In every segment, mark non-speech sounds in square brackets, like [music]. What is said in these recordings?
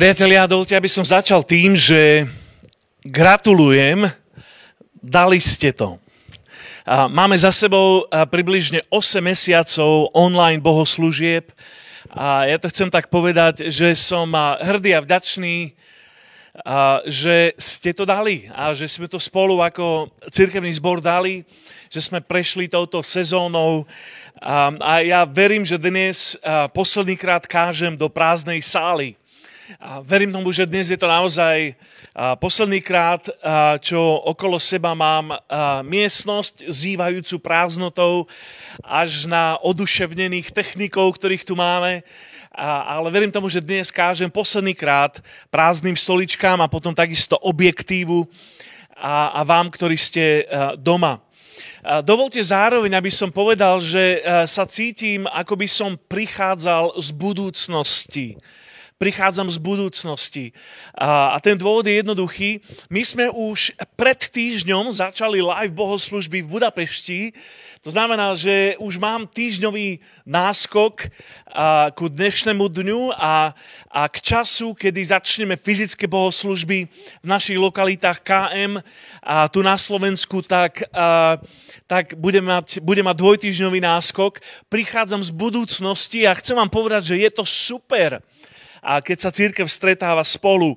Priatelia, dovolte, aby som začal tým, že gratulujem, dali ste to. Máme za sebou približne 8 mesiacov online bohoslúžieb a ja to chcem tak povedať, že som hrdý a vďačný, že ste to dali a že sme to spolu ako cirkevný zbor dali, že sme prešli touto sezónou. A ja verím, že dnes posledný krát kážem do prázdnej sály a verím tomu, že dnes je to naozaj posledný krát, čo okolo seba mám miestnosť zývajúcu prázdnotou až na oduševnených technikov, ktorých tu máme. Ale verím tomu, že dnes kážem posledný krát prázdnym stoličkám a potom takisto objektívu a, vám, ktorí ste doma. Dovolte zároveň, aby som povedal, že sa cítim, ako by som prichádzal z budúcnosti prichádzam z budúcnosti. A, a ten dôvod je jednoduchý. My sme už pred týždňom začali live bohoslužby v Budapešti. To znamená, že už mám týždňový náskok a, ku dnešnému dňu a, a k času, kedy začneme fyzické bohoslužby v našich lokalitách KM a tu na Slovensku, tak, a, tak budem mať, budem mať dvojtýždňový náskok. Prichádzam z budúcnosti a chcem vám povedať, že je to super a keď sa církev stretáva spolu.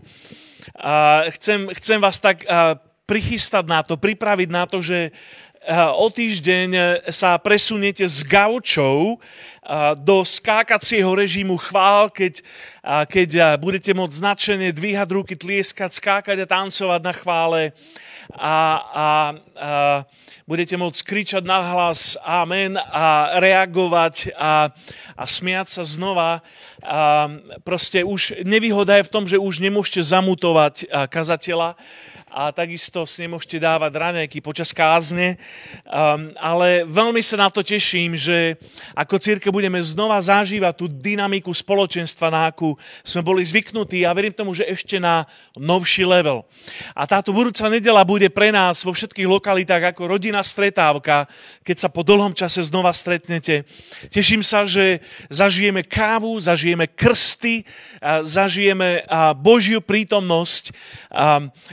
A chcem, chcem vás tak prichystať na to, pripraviť na to, že o týždeň sa presuniete s gaučou do skákacieho režimu chvál, keď, keď budete môcť značene dvíhať ruky, tlieskať, skákať a tancovať na chvále a, a, a budete môcť kričať na hlas amen a reagovať a, a smiať sa znova. A proste už nevýhoda je v tom, že už nemôžete zamutovať kazateľa, a takisto si nemôžete dávať raňajky počas kázne, um, ale veľmi sa na to teším, že ako círke budeme znova zažívať tú dynamiku spoločenstva, na akú sme boli zvyknutí a verím tomu, že ešte na novší level. A táto budúca nedela bude pre nás vo všetkých lokalitách ako rodina stretávka, keď sa po dlhom čase znova stretnete. Teším sa, že zažijeme kávu, zažijeme krsty, zažijeme Božiu prítomnosť.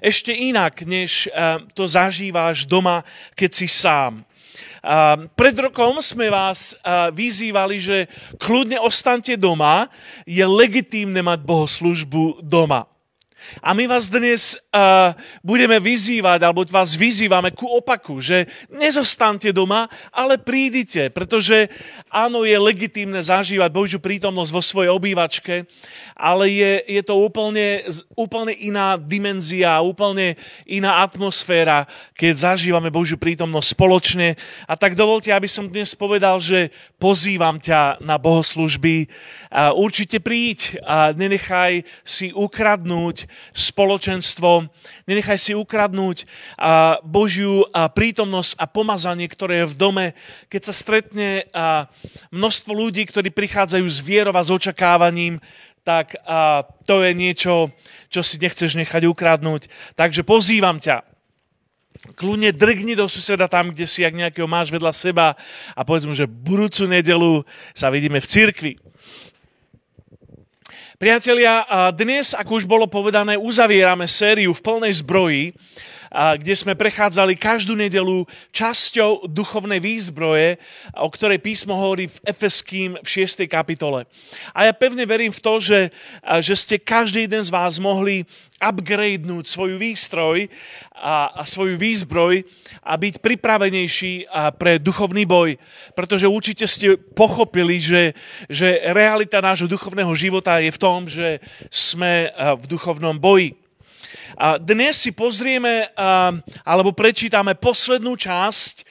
Ešte iné inak, než eh, to zažíváš doma, keď si sám. Pred rokom sme vás eh, vyzývali, že kľudne ostante doma, je legitímne mať bohoslužbu doma. A my vás dnes uh, budeme vyzývať, alebo vás vyzývame ku opaku, že nezostante doma, ale prídite, pretože áno, je legitímne zažívať Božiu prítomnosť vo svojej obývačke, ale je, je to úplne, úplne iná dimenzia, úplne iná atmosféra, keď zažívame Božiu prítomnosť spoločne. A tak dovolte, aby som dnes povedal, že pozývam ťa na bohoslužby. Určite príď a nenechaj si ukradnúť spoločenstvo, nenechaj si ukradnúť Božiu prítomnosť a pomazanie, ktoré je v dome, keď sa stretne množstvo ľudí, ktorí prichádzajú z vierov a s očakávaním, tak to je niečo, čo si nechceš nechať ukradnúť. Takže pozývam ťa, kľudne drgni do suseda tam, kde si, ak nejakého máš vedľa seba a povedz mu, že budúcu nedelu sa vidíme v cirkvi. Priatelia, dnes, ako už bolo povedané, uzavierame sériu v plnej zbroji, kde sme prechádzali každú nedelu časťou duchovnej výzbroje, o ktorej písmo hovorí v Efeským v 6. kapitole. A ja pevne verím v to, že, že ste každý jeden z vás mohli upgradenúť svoju výstroj a, a svoju výzbroj a byť pripravenejší pre duchovný boj. Pretože určite ste pochopili, že, že realita nášho duchovného života je v tom, že sme v duchovnom boji. A dnes si pozrieme alebo prečítame poslednú časť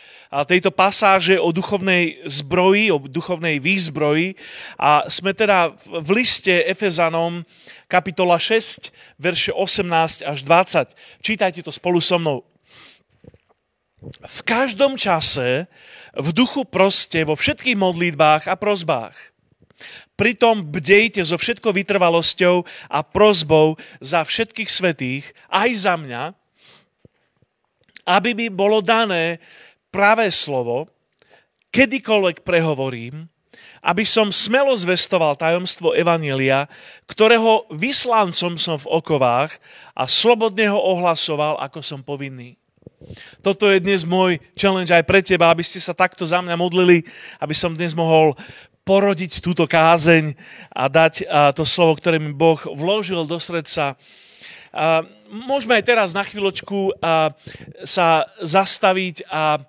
tejto pasáže o duchovnej zbroji, o duchovnej výzbroji. A sme teda v liste Efezanom kapitola 6, verše 18 až 20. Čítajte to spolu so mnou. V každom čase v duchu proste vo všetkých modlitbách a prozbách Pritom bdejte so všetkou vytrvalosťou a prozbou za všetkých svetých, aj za mňa, aby mi bolo dané pravé slovo, kedykoľvek prehovorím, aby som smelo zvestoval tajomstvo Evanielia, ktorého vyslancom som v okovách a slobodne ho ohlasoval, ako som povinný. Toto je dnes môj challenge aj pre teba, aby ste sa takto za mňa modlili, aby som dnes mohol porodiť túto kázeň a dať to slovo, ktoré mi Boh vložil do srdca. Môžeme aj teraz na chvíľočku sa zastaviť a,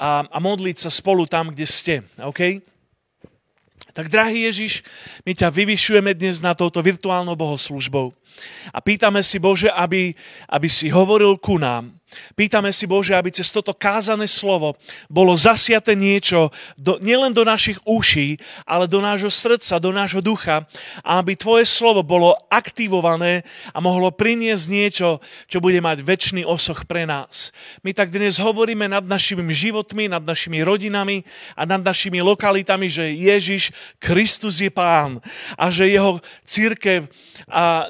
a, a modliť sa spolu tam, kde ste. Okay? Tak, drahý Ježiš, my ťa vyvyšujeme dnes na touto virtuálnou bohoslužbou. A pýtame si, Bože, aby, aby si hovoril ku nám, Pýtame si, Bože, aby cez toto kázané slovo bolo zasiate niečo do, nielen do našich uší, ale do nášho srdca, do nášho ducha a aby Tvoje slovo bolo aktivované a mohlo priniesť niečo, čo bude mať väčší osoch pre nás. My tak dnes hovoríme nad našimi životmi, nad našimi rodinami a nad našimi lokalitami, že Ježiš Kristus je Pán a že Jeho církev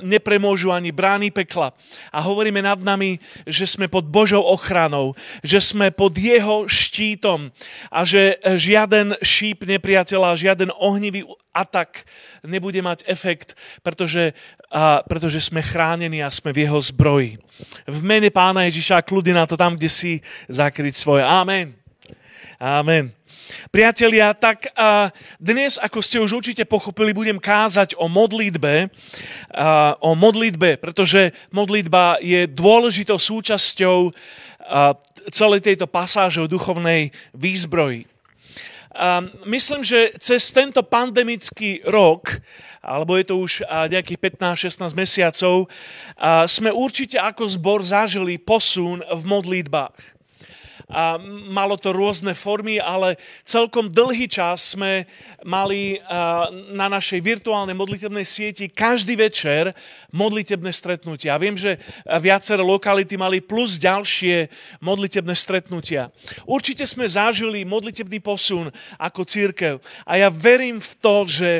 nepremôžu ani brány pekla. A hovoríme nad nami, že sme pod Božou ochranou, že sme pod jeho štítom a že žiaden šíp nepriateľa, žiaden ohnivý atak nebude mať efekt, pretože, a, pretože sme chránení a sme v jeho zbroji. V mene pána Ježiša kľudy na to tam, kde si zakryť svoje. Amen. Amen. Priatelia, tak dnes, ako ste už určite pochopili, budem kázať o modlitbe, o modlitbe, pretože modlitba je dôležitou súčasťou celej tejto pasáže o duchovnej výzbroji. Myslím, že cez tento pandemický rok, alebo je to už nejakých 15-16 mesiacov, sme určite ako zbor zažili posun v modlitbách a malo to rôzne formy, ale celkom dlhý čas sme mali na našej virtuálnej modlitebnej sieti každý večer modlitebné stretnutia. Viem, že viaceré lokality mali plus ďalšie modlitebné stretnutia. Určite sme zažili modlitebný posun ako církev a ja verím v to, že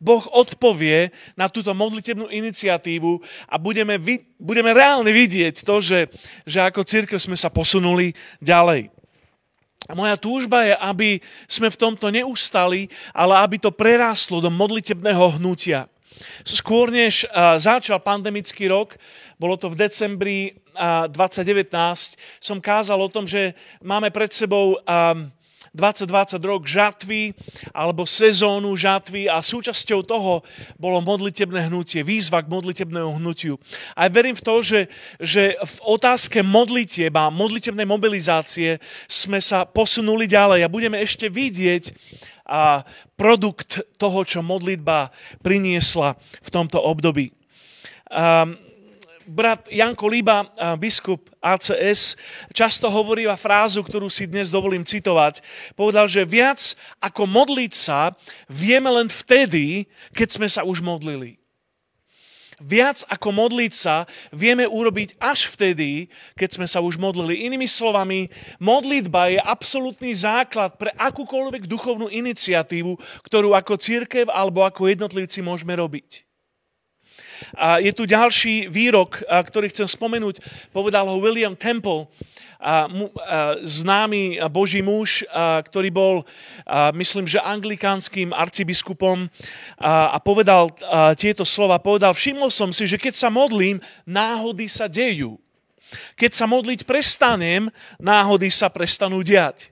Boh odpovie na túto modlitebnú iniciatívu a budeme, budeme reálne vidieť to, že, že ako církev sme sa posunuli ďalej. A moja túžba je, aby sme v tomto neustali, ale aby to prerástlo do modlitebného hnutia. Skôr než začal pandemický rok, bolo to v decembri 2019, som kázal o tom, že máme pred sebou 2020 rok žatvy alebo sezónu žatvy a súčasťou toho bolo modlitebné hnutie, výzva k modlitebnému hnutiu. A ja verím v to, že, že v otázke modlitieb a modlitebnej mobilizácie sme sa posunuli ďalej a budeme ešte vidieť a produkt toho, čo modlitba priniesla v tomto období. Um, brat Janko Líba, biskup ACS, často hovorí frázu, ktorú si dnes dovolím citovať. Povedal, že viac ako modliť sa vieme len vtedy, keď sme sa už modlili. Viac ako modliť sa vieme urobiť až vtedy, keď sme sa už modlili. Inými slovami, modlitba je absolútny základ pre akúkoľvek duchovnú iniciatívu, ktorú ako církev alebo ako jednotlivci môžeme robiť. A je tu ďalší výrok, ktorý chcem spomenúť. Povedal ho William Temple, známy boží muž, ktorý bol, myslím, že anglikánským arcibiskupom a, povedal tieto slova. Povedal, všimol som si, že keď sa modlím, náhody sa dejú. Keď sa modliť prestanem, náhody sa prestanú diať.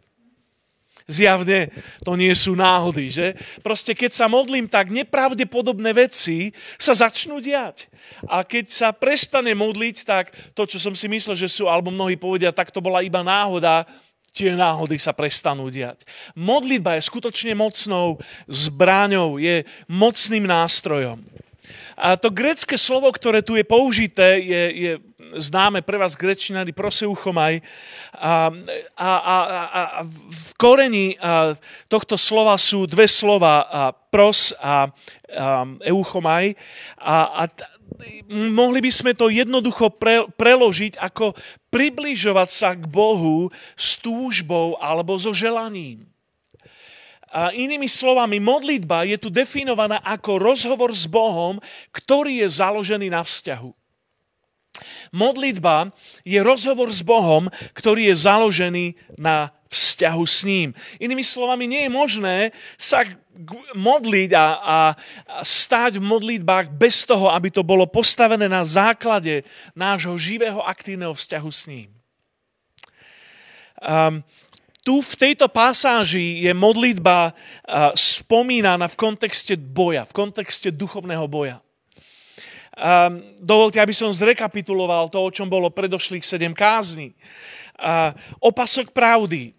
Zjavne to nie sú náhody, že? Proste keď sa modlím, tak nepravdepodobné veci sa začnú diať. A keď sa prestane modliť, tak to, čo som si myslel, že sú, alebo mnohí povedia, tak to bola iba náhoda, tie náhody sa prestanú diať. Modlitba je skutočne mocnou zbraňou, je mocným nástrojom. A to grecké slovo, ktoré tu je použité, je, je známe pre vás grečinary proseuchomaj. A, a, a, a v koreni tohto slova sú dve slova, pros a, a euchomaj. A, a mohli by sme to jednoducho pre, preložiť ako približovať sa k Bohu s túžbou alebo so želaním. A inými slovami, modlitba je tu definovaná ako rozhovor s Bohom, ktorý je založený na vzťahu. Modlitba je rozhovor s Bohom, ktorý je založený na vzťahu s ním. Inými slovami, nie je možné sa modliť a, a stáť v modlitbách bez toho, aby to bolo postavené na základe nášho živého aktívneho vzťahu s ním. Um, tu v tejto pasáži je modlitba uh, spomínaná v kontexte boja, v kontexte duchovného boja. Um, dovolte, aby som zrekapituloval to, o čom bolo predošlých sedem kázni. Uh, opasok pravdy,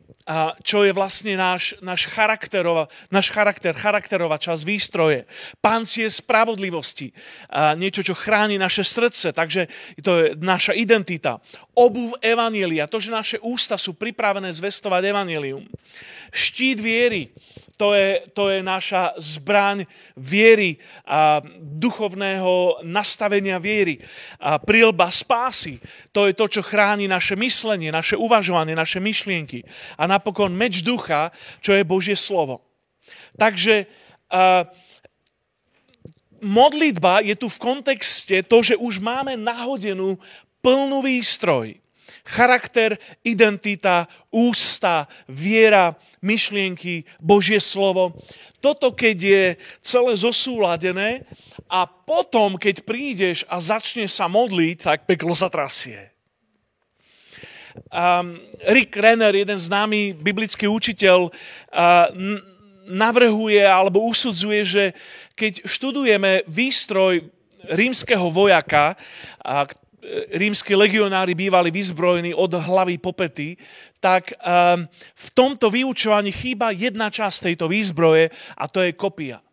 čo je vlastne náš, náš, charakterova, náš charakter, charakterová časť výstroje. Pancier spravodlivosti, niečo, čo chráni naše srdce, takže to je naša identita. Obuv Evanielia, to, že naše ústa sú pripravené zvestovať Evanielium. Štít viery, to je, to je naša zbraň viery, a duchovného nastavenia viery. A prilba spásy, to je to, čo chráni naše myslenie, naše uvažovanie, naše myšlienky. A napokon meč ducha, čo je Božie slovo. Takže a, modlitba je tu v kontexte to, že už máme nahodenú plnú výstroj charakter, identita, ústa, viera, myšlienky, Božie slovo. Toto, keď je celé zosúladené a potom, keď prídeš a začne sa modliť, tak peklo sa trasie. Um, Rick Renner, jeden známy biblický učiteľ, uh, navrhuje alebo usudzuje, že keď študujeme výstroj rímskeho vojaka, rímsky legionári bývali vyzbrojení od hlavy po pety, tak um, v tomto vyučovaní chýba jedna časť tejto výzbroje a to je kopia.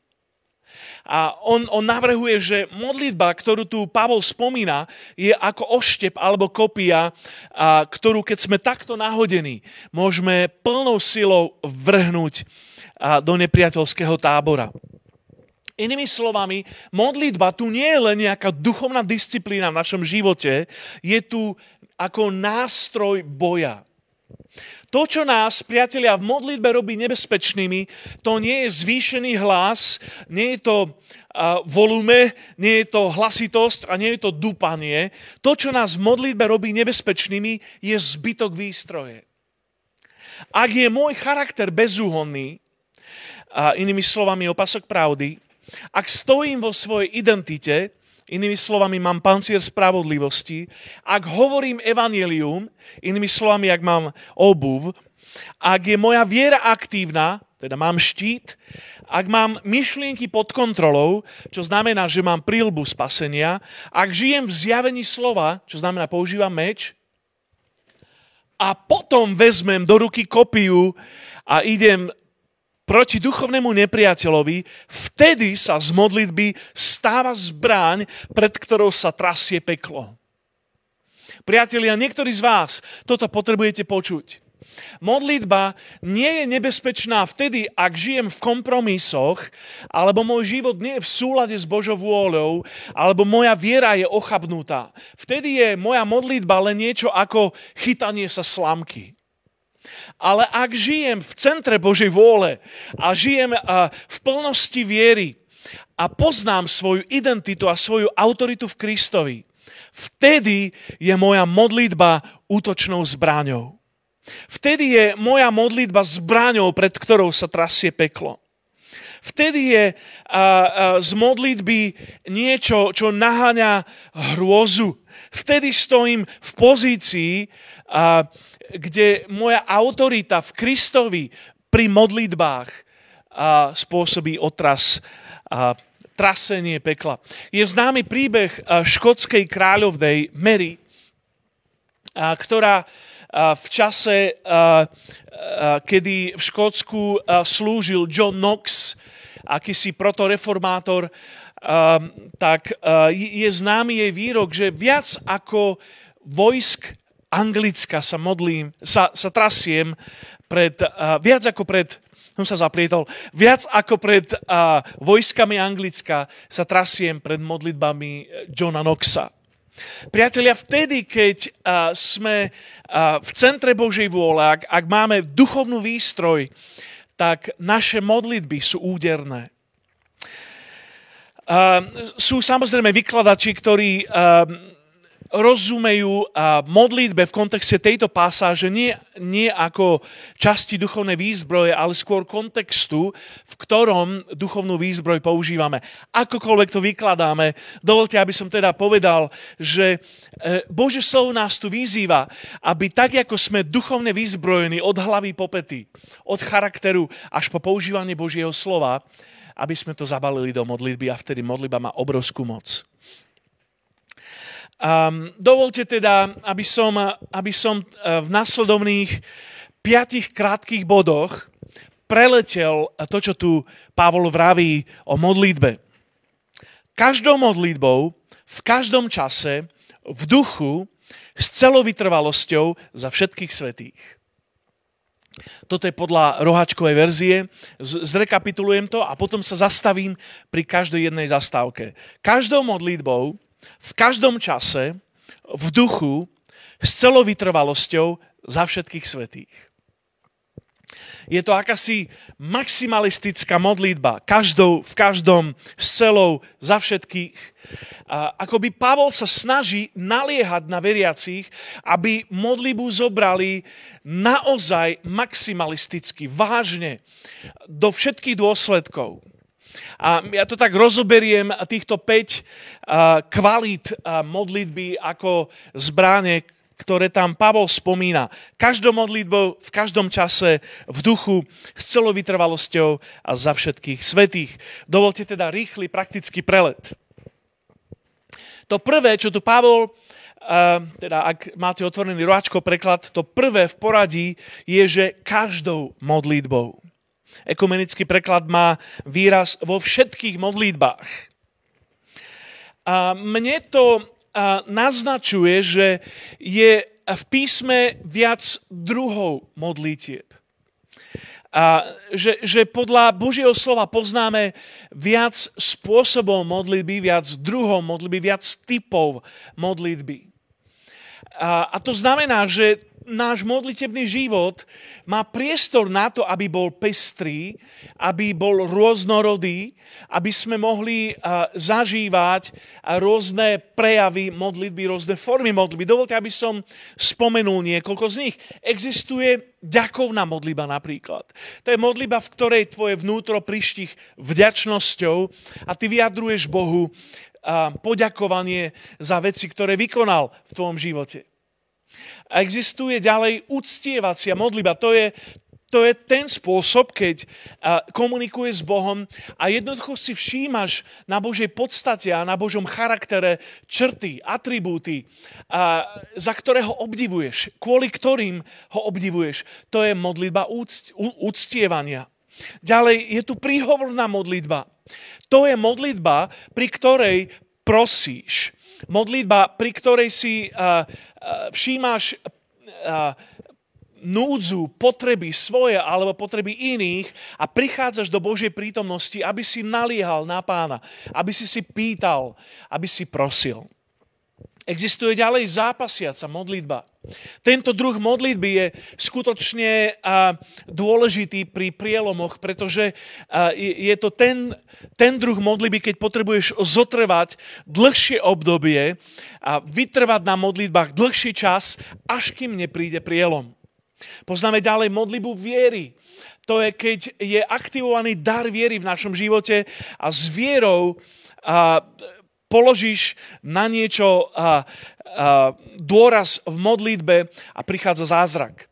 A on, on navrhuje, že modlitba, ktorú tu Pavol spomína, je ako oštep alebo kopia, a, ktorú keď sme takto nahodení, môžeme plnou silou vrhnúť a, do nepriateľského tábora. Inými slovami, modlitba tu nie je len nejaká duchovná disciplína v našom živote, je tu ako nástroj boja. To, čo nás, priatelia, v modlitbe robí nebezpečnými, to nie je zvýšený hlas, nie je to volume, nie je to hlasitosť a nie je to dúpanie. To, čo nás v modlitbe robí nebezpečnými, je zbytok výstroje. Ak je môj charakter bezúhonný, a inými slovami opasok pravdy, ak stojím vo svojej identite, inými slovami mám pancier spravodlivosti, ak hovorím evanelium, inými slovami, ak mám obuv, ak je moja viera aktívna, teda mám štít, ak mám myšlienky pod kontrolou, čo znamená, že mám prílbu spasenia, ak žijem v zjavení slova, čo znamená, používam meč, a potom vezmem do ruky kopiu a idem proti duchovnému nepriateľovi, vtedy sa z modlitby stáva zbraň, pred ktorou sa trasie peklo. Priatelia, niektorí z vás toto potrebujete počuť. Modlitba nie je nebezpečná vtedy, ak žijem v kompromisoch, alebo môj život nie je v súlade s Božou vôľou, alebo moja viera je ochabnutá. Vtedy je moja modlitba len niečo ako chytanie sa slamky. Ale ak žijem v centre Božej vôle a žijem v plnosti viery a poznám svoju identitu a svoju autoritu v Kristovi, vtedy je moja modlitba útočnou zbraňou. Vtedy je moja modlitba zbraňou, pred ktorou sa trasie peklo. Vtedy je a, a, z modlitby niečo, čo naháňa hrôzu. Vtedy stojím v pozícii, a, kde moja autorita v Kristovi pri modlitbách a, spôsobí otras trasenie pekla. Je známy príbeh škótskej kráľovnej Mary, a, ktorá v čase, kedy v Škótsku slúžil John Knox, akýsi protoreformátor, tak je známy jej výrok, že viac ako vojsk Anglicka sa modlím, sa, sa trasiem pred, uh, viac ako pred, som sa zaplietol, viac ako pred uh, vojskami Anglicka sa trasiem pred modlitbami Johna Knoxa. Priatelia, vtedy, keď sme v centre Božej vôle, ak, ak máme duchovnú výstroj, tak naše modlitby sú úderné. Sú samozrejme vykladači, ktorí rozumejú modlitbe v kontexte tejto pasáže nie, nie ako časti duchovnej výzbroje, ale skôr kontextu, v ktorom duchovnú výzbroj používame. Akokoľvek to vykladáme, dovolte, aby som teda povedal, že e, Bože slovo nás tu vyzýva, aby tak, ako sme duchovne vyzbrojení od hlavy po pety, od charakteru až po používanie Božieho slova, aby sme to zabalili do modlitby a vtedy modlitba má obrovskú moc. Um, dovolte teda, aby som, aby som e, v nasledovných piatich krátkých bodoch preletel to, čo tu Pavol vraví o modlitbe. Každou modlitbou, v každom čase, v duchu, s celou vytrvalosťou za všetkých svetých. Toto je podľa rohačkovej verzie. Zrekapitulujem to a potom sa zastavím pri každej jednej zastávke. Každou modlitbou, v každom čase, v duchu, s celou vytrvalosťou za všetkých svetých. Je to akási maximalistická modlitba, každou, v každom, s celou, za všetkých. A ako by Pavol sa snaží naliehať na veriacich, aby modlibu zobrali naozaj maximalisticky, vážne, do všetkých dôsledkov. A ja to tak rozoberiem, týchto 5 kvalít modlitby ako zbráne, ktoré tam Pavol spomína. Každou modlitbou, v každom čase, v duchu, s celou vytrvalosťou a za všetkých svetých. Dovolte teda rýchly praktický prelet. To prvé, čo tu Pavol, teda ak máte otvorený roáčko preklad, to prvé v poradí je, že každou modlitbou. Ekumenický preklad má výraz vo všetkých modlitbách. A mne to naznačuje, že je v písme viac druhov modlitieb. A že, že podľa Božieho slova poznáme viac spôsobov modlitby, viac druhov modlitby, viac typov modlitby. A, a to znamená, že náš modlitebný život má priestor na to, aby bol pestrý, aby bol rôznorodý, aby sme mohli zažívať rôzne prejavy modlitby, rôzne formy modlitby. Dovolte, aby som spomenul niekoľko z nich. Existuje ďakovná modliba napríklad. To je modliba, v ktorej tvoje vnútro prištich vďačnosťou a ty vyjadruješ Bohu poďakovanie za veci, ktoré vykonal v tvojom živote. Existuje ďalej uctievacia modliba. To je, to je ten spôsob, keď komunikuje s Bohom a jednoducho si všímaš na Božej podstate a na Božom charaktere črty, atribúty, za ktoré ho obdivuješ, kvôli ktorým ho obdivuješ. To je modlitba úct, úctievania. Ďalej je tu príhovorná modlitba. To je modlitba, pri ktorej prosíš modlitba, pri ktorej si uh, uh, všímaš uh, núdzu, potreby svoje alebo potreby iných a prichádzaš do Božej prítomnosti, aby si naliehal na pána, aby si si pýtal, aby si prosil. Existuje ďalej zápasiaca modlitba. Tento druh modlitby je skutočne dôležitý pri prielomoch, pretože je to ten, ten druh modlitby, keď potrebuješ zotrvať dlhšie obdobie a vytrvať na modlitbách dlhší čas, až kým nepríde prielom. Poznáme ďalej modlibu viery. To je, keď je aktivovaný dar viery v našom živote a s vierou a, položíš na niečo a, a, dôraz v modlitbe a prichádza zázrak.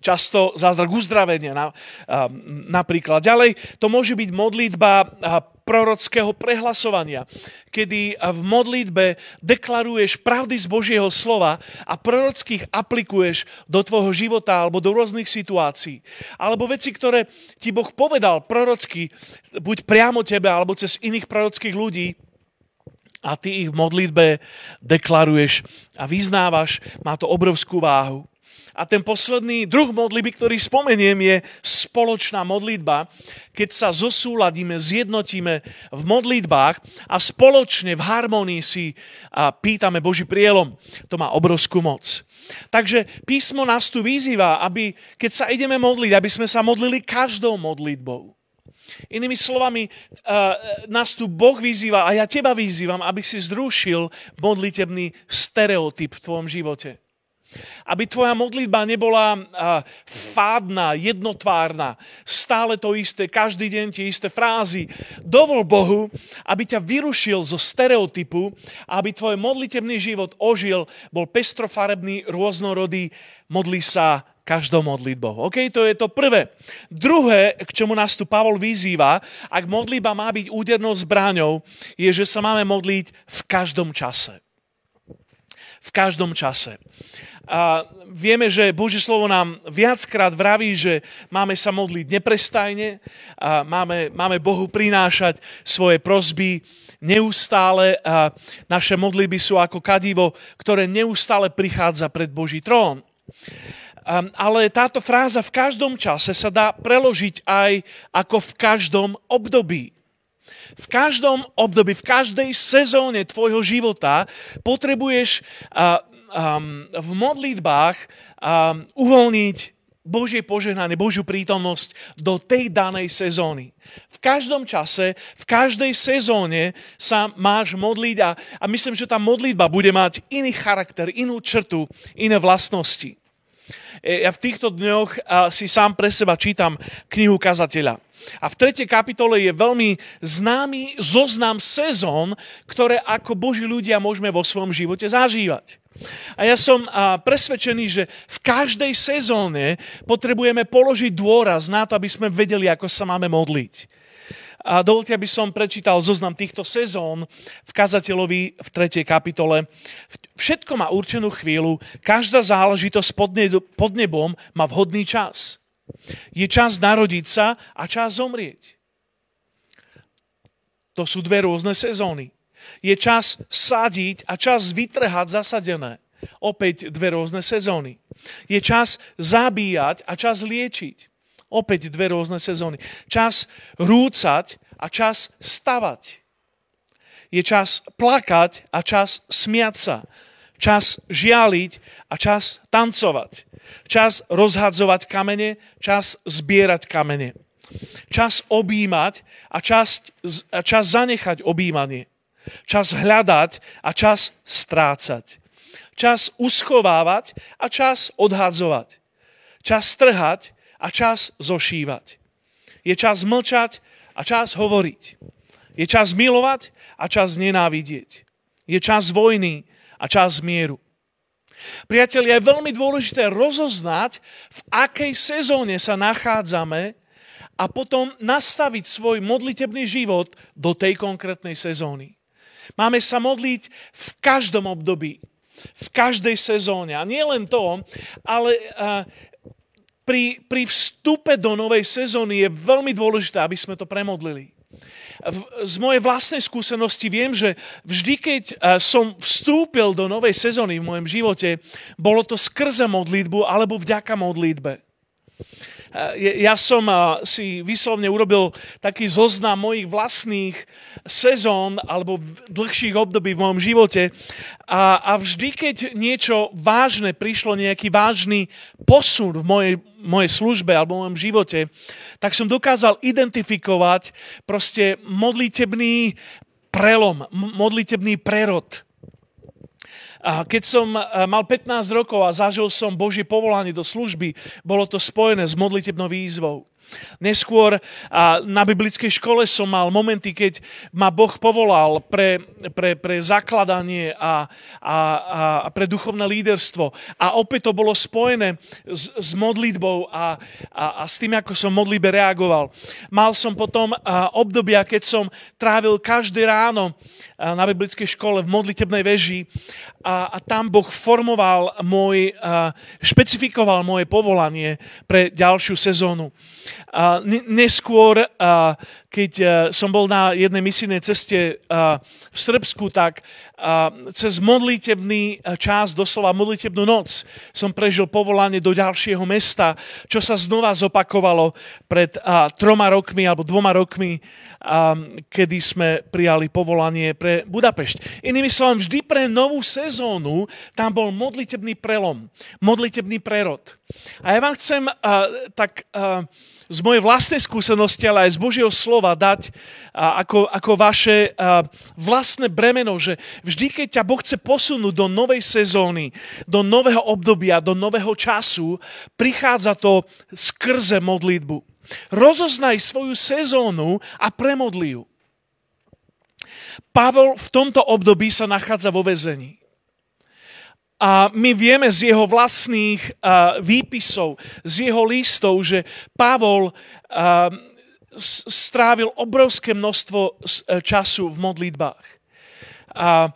Často zázrak uzdravenia na, a, napríklad. Ďalej to môže byť modlitba a, prorockého prehlasovania, kedy v modlitbe deklaruješ pravdy z Božieho slova a prorockých aplikuješ do tvojho života alebo do rôznych situácií. Alebo veci, ktoré ti Boh povedal prorocky, buď priamo tebe alebo cez iných prorockých ľudí, a ty ich v modlitbe deklaruješ a vyznávaš, má to obrovskú váhu. A ten posledný druh modlitby, ktorý spomeniem, je spoločná modlitba, keď sa zosúladíme, zjednotíme v modlitbách a spoločne v harmonii si pýtame Boží prielom. To má obrovskú moc. Takže písmo nás tu vyzýva, aby keď sa ideme modliť, aby sme sa modlili každou modlitbou. Inými slovami, nás tu Boh vyzýva a ja teba vyzývam, aby si zrušil modlitebný stereotyp v tvojom živote. Aby tvoja modlitba nebola fádna, jednotvárna, stále to isté, každý deň tie isté frázy. Dovol Bohu, aby ťa vyrušil zo stereotypu, aby tvoj modlitebný život ožil, bol pestrofarebný, rôznorodý, modlí sa každou modlitbou. OK, to je to prvé. Druhé, k čomu nás tu Pavol vyzýva, ak modlitba má byť údernou zbraňou, je, že sa máme modliť v každom čase. V každom čase. A vieme, že Božie slovo nám viackrát vraví, že máme sa modliť neprestajne, a máme, máme Bohu prinášať svoje prosby neustále. A naše modlitby sú ako kadivo, ktoré neustále prichádza pred Boží trón. Ale táto fráza v každom čase sa dá preložiť aj ako v každom období. V každom období, v každej sezóne tvojho života potrebuješ um, v modlitbách um, uvoľniť Božie požehnanie, Božiu prítomnosť do tej danej sezóny. V každom čase, v každej sezóne sa máš modliť a, a myslím, že tá modlitba bude mať iný charakter, inú črtu, iné vlastnosti. E, ja v týchto dňoch si sám pre seba čítam knihu kazateľa. A v 3. kapitole je veľmi známy zoznam sezón, ktoré ako Boží ľudia môžeme vo svojom živote zažívať. A ja som presvedčený, že v každej sezóne potrebujeme položiť dôraz na to, aby sme vedeli, ako sa máme modliť. A dovolte, aby som prečítal zoznam týchto sezón v kazateľovi v 3. kapitole. Všetko má určenú chvíľu, každá záležitosť pod nebom má vhodný čas. Je čas narodiť sa a čas zomrieť. To sú dve rôzne sezóny je čas sadiť a čas vytrhať zasadené. Opäť dve rôzne sezóny. Je čas zabíjať a čas liečiť. Opäť dve rôzne sezóny. Čas rúcať a čas stavať. Je čas plakať a čas smiať sa. Čas žialiť a čas tancovať. Čas rozhadzovať kamene, čas zbierať kamene. Čas objímať a čas, a čas zanechať objímanie čas hľadať a čas strácať. Čas uschovávať a čas odhadzovať. Čas strhať a čas zošívať. Je čas mlčať a čas hovoriť. Je čas milovať a čas nenávidieť. Je čas vojny a čas mieru. Priatelia, je veľmi dôležité rozoznať, v akej sezóne sa nachádzame a potom nastaviť svoj modlitebný život do tej konkrétnej sezóny. Máme sa modliť v každom období, v každej sezóne. A nie len to, ale pri, pri vstupe do novej sezóny je veľmi dôležité, aby sme to premodlili. Z mojej vlastnej skúsenosti viem, že vždy, keď som vstúpil do novej sezóny v mojom živote, bolo to skrze modlitbu alebo vďaka modlitbe. Ja som si vyslovne urobil taký zoznam mojich vlastných sezón alebo dlhších období v mojom živote. A, a vždy, keď niečo vážne prišlo, nejaký vážny posun v mojej, mojej službe alebo v mojom živote, tak som dokázal identifikovať proste modlitebný prelom, modlitebný prerod keď som e, mal 15 rokov a zažil som Božie povolanie do služby, bolo to spojené s modlitebnou výzvou. Neskôr na biblickej škole som mal momenty, keď ma Boh povolal pre, pre, pre zakladanie a, a, a pre duchovné líderstvo. A opäť to bolo spojené s, s modlitbou a, a, a s tým, ako som modlitbe reagoval. Mal som potom obdobia, keď som trávil každé ráno na biblickej škole v modlitebnej veži a, a tam Boh formoval môj, špecifikoval moje povolanie pre ďalšiu sezónu. A neskôr, keď som bol na jednej misijnej ceste v Srbsku, tak cez modlitebný čas, doslova modlitebnú noc, som prežil povolanie do ďalšieho mesta, čo sa znova zopakovalo pred troma rokmi alebo dvoma rokmi, kedy sme prijali povolanie pre Budapešť. Inými slovami, vždy pre novú sezónu tam bol modlitebný prelom, modlitebný prerod. A ja vám chcem tak z mojej vlastnej skúsenosti, ale aj z Božieho slova dať ako, ako vaše vlastné bremeno, že vždy, keď ťa Boh chce posunúť do novej sezóny, do nového obdobia, do nového času, prichádza to skrze modlitbu. Rozoznaj svoju sezónu a premodli ju. Pavel v tomto období sa nachádza vo vezení. A my vieme z jeho vlastných výpisov, z jeho listov, že Pavol strávil obrovské množstvo uh, času v modlitbách. A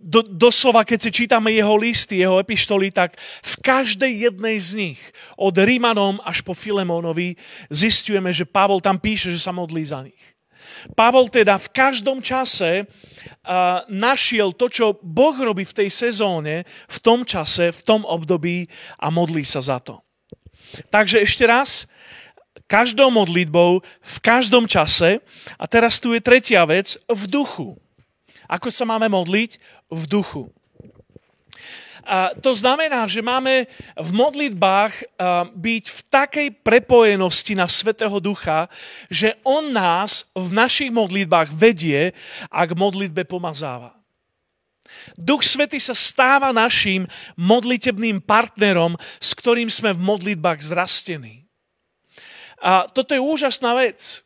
do, doslova, keď si čítame jeho listy, jeho epištoly, tak v každej jednej z nich, od Rímanom až po Filemónovi, zistujeme, že Pavol tam píše, že sa modlí za nich. Pavol teda v každom čase našiel to, čo Boh robí v tej sezóne, v tom čase, v tom období a modlí sa za to. Takže ešte raz, každou modlitbou, v každom čase. A teraz tu je tretia vec, v duchu. Ako sa máme modliť? V duchu. To znamená, že máme v modlitbách byť v takej prepojenosti na Svetého Ducha, že On nás v našich modlitbách vedie a k modlitbe pomazáva. Duch Svety sa stáva našim modlitebným partnerom, s ktorým sme v modlitbách zrastení. A toto je úžasná vec.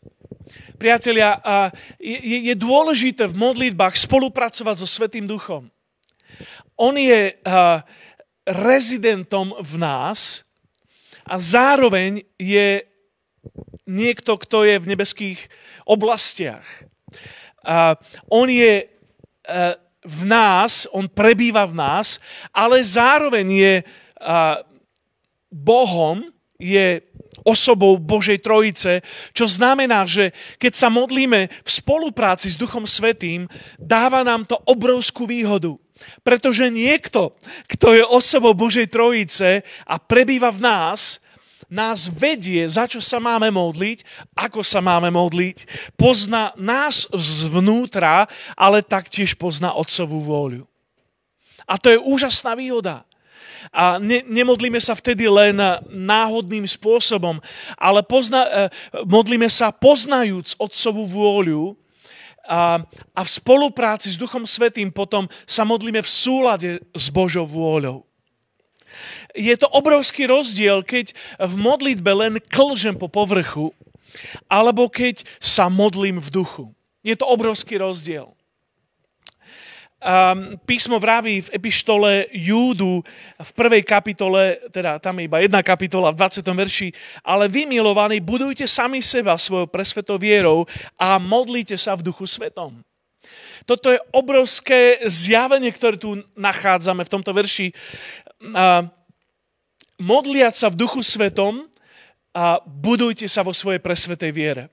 Priatelia, je, je dôležité v modlitbách spolupracovať so Svetým Duchom. On je uh, rezidentom v nás a zároveň je niekto, kto je v nebeských oblastiach. Uh, on je uh, v nás, on prebýva v nás, ale zároveň je uh, Bohom, je osobou Božej Trojice, čo znamená, že keď sa modlíme v spolupráci s Duchom Svetým, dáva nám to obrovskú výhodu. Pretože niekto, kto je osobou Božej Trojice a prebýva v nás, nás vedie, za čo sa máme modliť, ako sa máme modliť, pozná nás zvnútra, ale taktiež pozná Otcovú vôľu. A to je úžasná výhoda. A ne, nemodlíme sa vtedy len náhodným spôsobom, ale pozna, eh, modlíme sa poznajúc Otcovú vôľu a, a v spolupráci s Duchom Svetým potom sa modlíme v súlade s Božou vôľou. Je to obrovský rozdiel, keď v modlitbe len klžem po povrchu, alebo keď sa modlím v duchu. Je to obrovský rozdiel um, písmo vraví v epištole Júdu v prvej kapitole, teda tam je iba jedna kapitola v 20. verši, ale vy, milovaní, budujte sami seba svojou presvetou vierou a modlite sa v duchu svetom. Toto je obrovské zjavenie, ktoré tu nachádzame v tomto verši. Uh, modliať sa v duchu svetom a budujte sa vo svojej presvetej viere.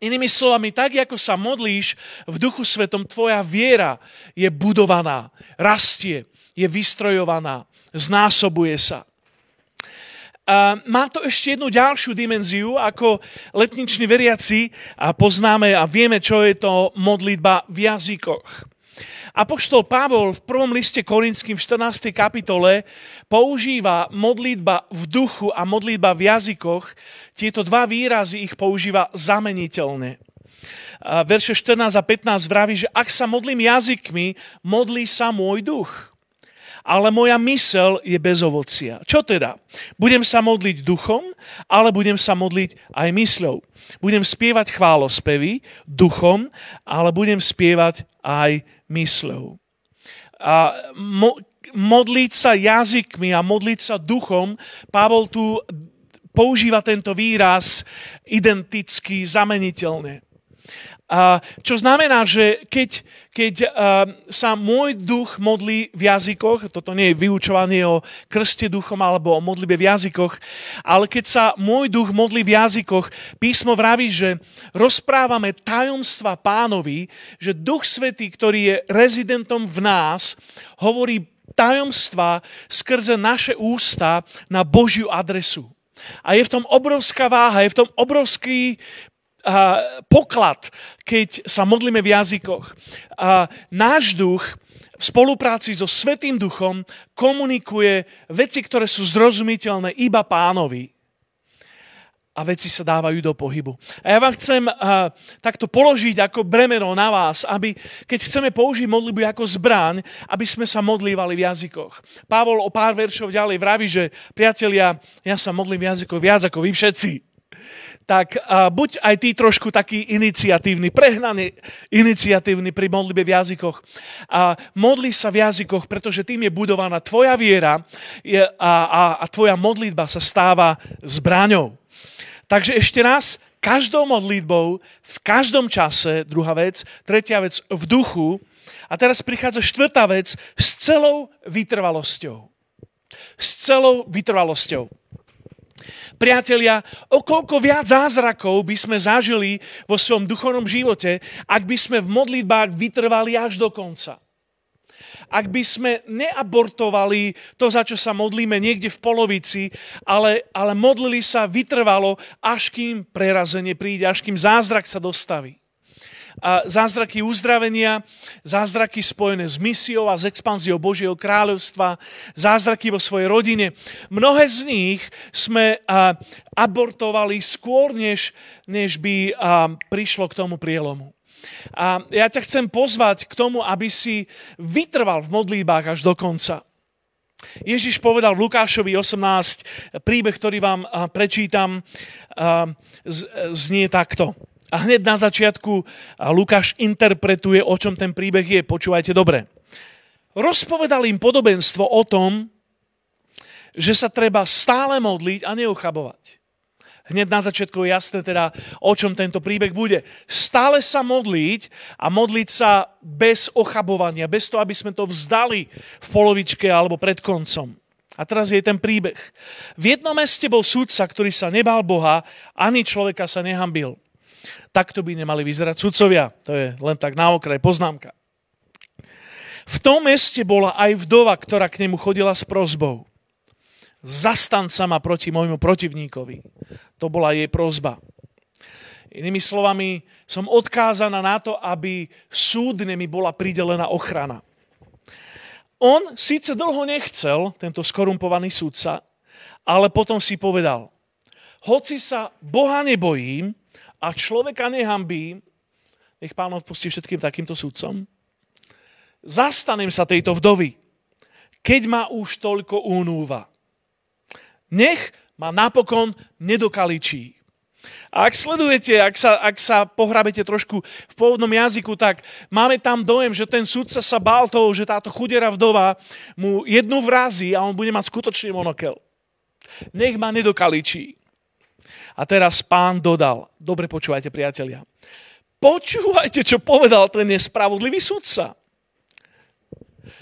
Inými slovami, tak ako sa modlíš v duchu svetom, tvoja viera je budovaná, rastie, je vystrojovaná, znásobuje sa. Má to ešte jednu ďalšiu dimenziu, ako letniční veriaci a poznáme a vieme, čo je to modlitba v jazykoch. Apoštol Pavol v prvom liste Korinským v 14. kapitole používa modlitba v duchu a modlitba v jazykoch. Tieto dva výrazy ich používa zameniteľne. Verše 14 a 15 vraví, že ak sa modlím jazykmi, modlí sa môj duch ale moja mysel je bez ovocia. Čo teda? Budem sa modliť duchom, ale budem sa modliť aj mysľou. Budem spievať chválospevy duchom, ale budem spievať aj mysľou. A mo, modliť sa jazykmi a modliť sa duchom, Pavol tu používa tento výraz identicky, zameniteľne. A čo znamená, že keď, keď sa môj duch modlí v jazykoch, toto nie je vyučovanie o krste duchom alebo o modlibe v jazykoch, ale keď sa môj duch modlí v jazykoch, písmo vraví, že rozprávame tajomstva pánovi, že duch svetý, ktorý je rezidentom v nás, hovorí tajomstva skrze naše ústa na Božiu adresu. A je v tom obrovská váha, je v tom obrovský poklad, keď sa modlíme v jazykoch. Náš duch v spolupráci so Svetým Duchom komunikuje veci, ktoré sú zrozumiteľné iba pánovi a veci sa dávajú do pohybu. A ja vám chcem uh, takto položiť ako bremeno na vás, aby keď chceme použiť modlitbu ako zbraň, aby sme sa modlívali v jazykoch. Pavol o pár veršov ďalej vraví, že priatelia, ja sa modlím v jazykoch viac ako vy všetci. Tak uh, buď aj ty trošku taký iniciatívny, prehnaný iniciatívny pri modlitbe v jazykoch. A modli sa v jazykoch, pretože tým je budovaná tvoja viera je, a, a, a tvoja modlitba sa stáva zbraňou. Takže ešte raz, každou modlitbou, v každom čase, druhá vec, tretia vec, v duchu. A teraz prichádza štvrtá vec, s celou vytrvalosťou. S celou vytrvalosťou. Priatelia, o koľko viac zázrakov by sme zažili vo svojom duchovnom živote, ak by sme v modlitbách vytrvali až do konca ak by sme neabortovali to, za čo sa modlíme niekde v polovici, ale, ale modlili sa vytrvalo, až kým prerazenie príde, až kým zázrak sa dostaví. Zázraky uzdravenia, zázraky spojené s misiou a s expanziou Božieho kráľovstva, zázraky vo svojej rodine. Mnohé z nich sme abortovali skôr, než, než by prišlo k tomu prielomu. A ja ťa chcem pozvať k tomu, aby si vytrval v modlíbách až do konca. Ježiš povedal v Lukášovi 18 príbeh, ktorý vám prečítam, znie takto. A hneď na začiatku Lukáš interpretuje, o čom ten príbeh je. Počúvajte dobre. Rozpovedal im podobenstvo o tom, že sa treba stále modliť a neochabovať. Hneď na začiatku je jasné teda, o čom tento príbeh bude. Stále sa modliť a modliť sa bez ochabovania, bez toho, aby sme to vzdali v polovičke alebo pred koncom. A teraz je ten príbeh. V jednom meste bol sudca, ktorý sa nebal Boha, ani človeka sa nehambil. Takto by nemali vyzerať sudcovia. To je len tak na okraj poznámka. V tom meste bola aj vdova, ktorá k nemu chodila s prozbou. Zastan sa ma proti môjmu protivníkovi. To bola jej prozba. Inými slovami, som odkázaná na to, aby súdne mi bola pridelená ochrana. On síce dlho nechcel, tento skorumpovaný súdca, ale potom si povedal, hoci sa Boha nebojím a človeka nehambím, nech pán odpustí všetkým takýmto súdcom, zastanem sa tejto vdovy, keď ma už toľko únúva. Nech ma napokon nedokaličí. A ak sledujete, ak sa, ak sa pohrabete trošku v pôvodnom jazyku, tak máme tam dojem, že ten sudca sa bál toho, že táto chudera vdova mu jednu vrazí a on bude mať skutočný monokel. Nech ma nedokaličí. A teraz pán dodal, dobre počúvajte priatelia, počúvajte, čo povedal ten nespravodlivý sudca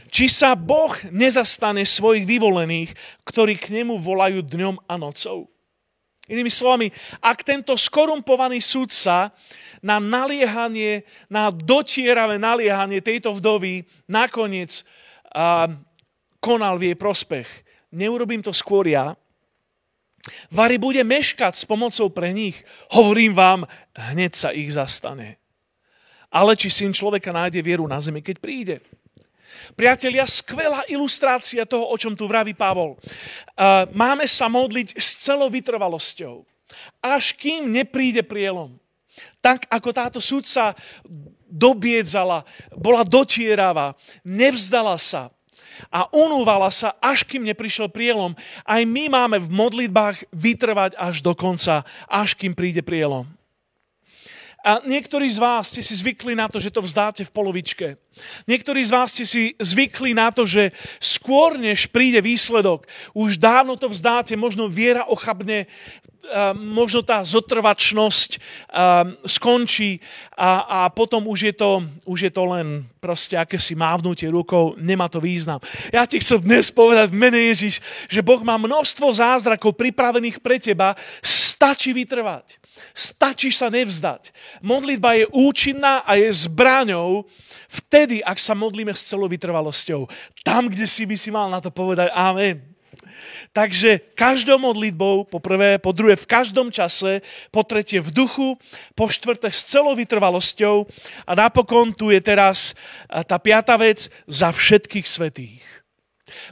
či sa Boh nezastane svojich vyvolených, ktorí k nemu volajú dňom a nocou. Inými slovami, ak tento skorumpovaný sudca na naliehanie, na dotieravé naliehanie tejto vdovy nakoniec uh, konal v jej prospech, neurobím to skôr ja, Vary bude meškať s pomocou pre nich. Hovorím vám, hneď sa ich zastane. Ale či syn človeka nájde vieru na zemi, keď príde. Priatelia, skvelá ilustrácia toho, o čom tu vraví Pavol. Máme sa modliť s celou vytrvalosťou, až kým nepríde prielom. Tak ako táto sudca dobiedzala, bola dotieravá, nevzdala sa a unúvala sa, až kým neprišiel prielom. Aj my máme v modlitbách vytrvať až do konca, až kým príde prielom. A niektorí z vás ste si zvykli na to, že to vzdáte v polovičke. Niektorí z vás ste si zvykli na to, že skôr než príde výsledok, už dávno to vzdáte, možno viera ochabne, možno tá zotrvačnosť skončí a, a potom už je, to, už je to len proste akési mávnutie rukou, nemá to význam. Ja ti chcem dnes povedať v mene Ježiš, že Boh má množstvo zázrakov pripravených pre teba, stačí vytrvať. Stačí sa nevzdať. Modlitba je účinná a je zbraňou vtedy, ak sa modlíme s celou vytrvalosťou. Tam, kde si by si mal na to povedať amen. Takže každou modlitbou, po prvé, po druhé v každom čase, po tretie v duchu, po štvrté s celou vytrvalosťou a napokon tu je teraz tá piata vec za všetkých svetých.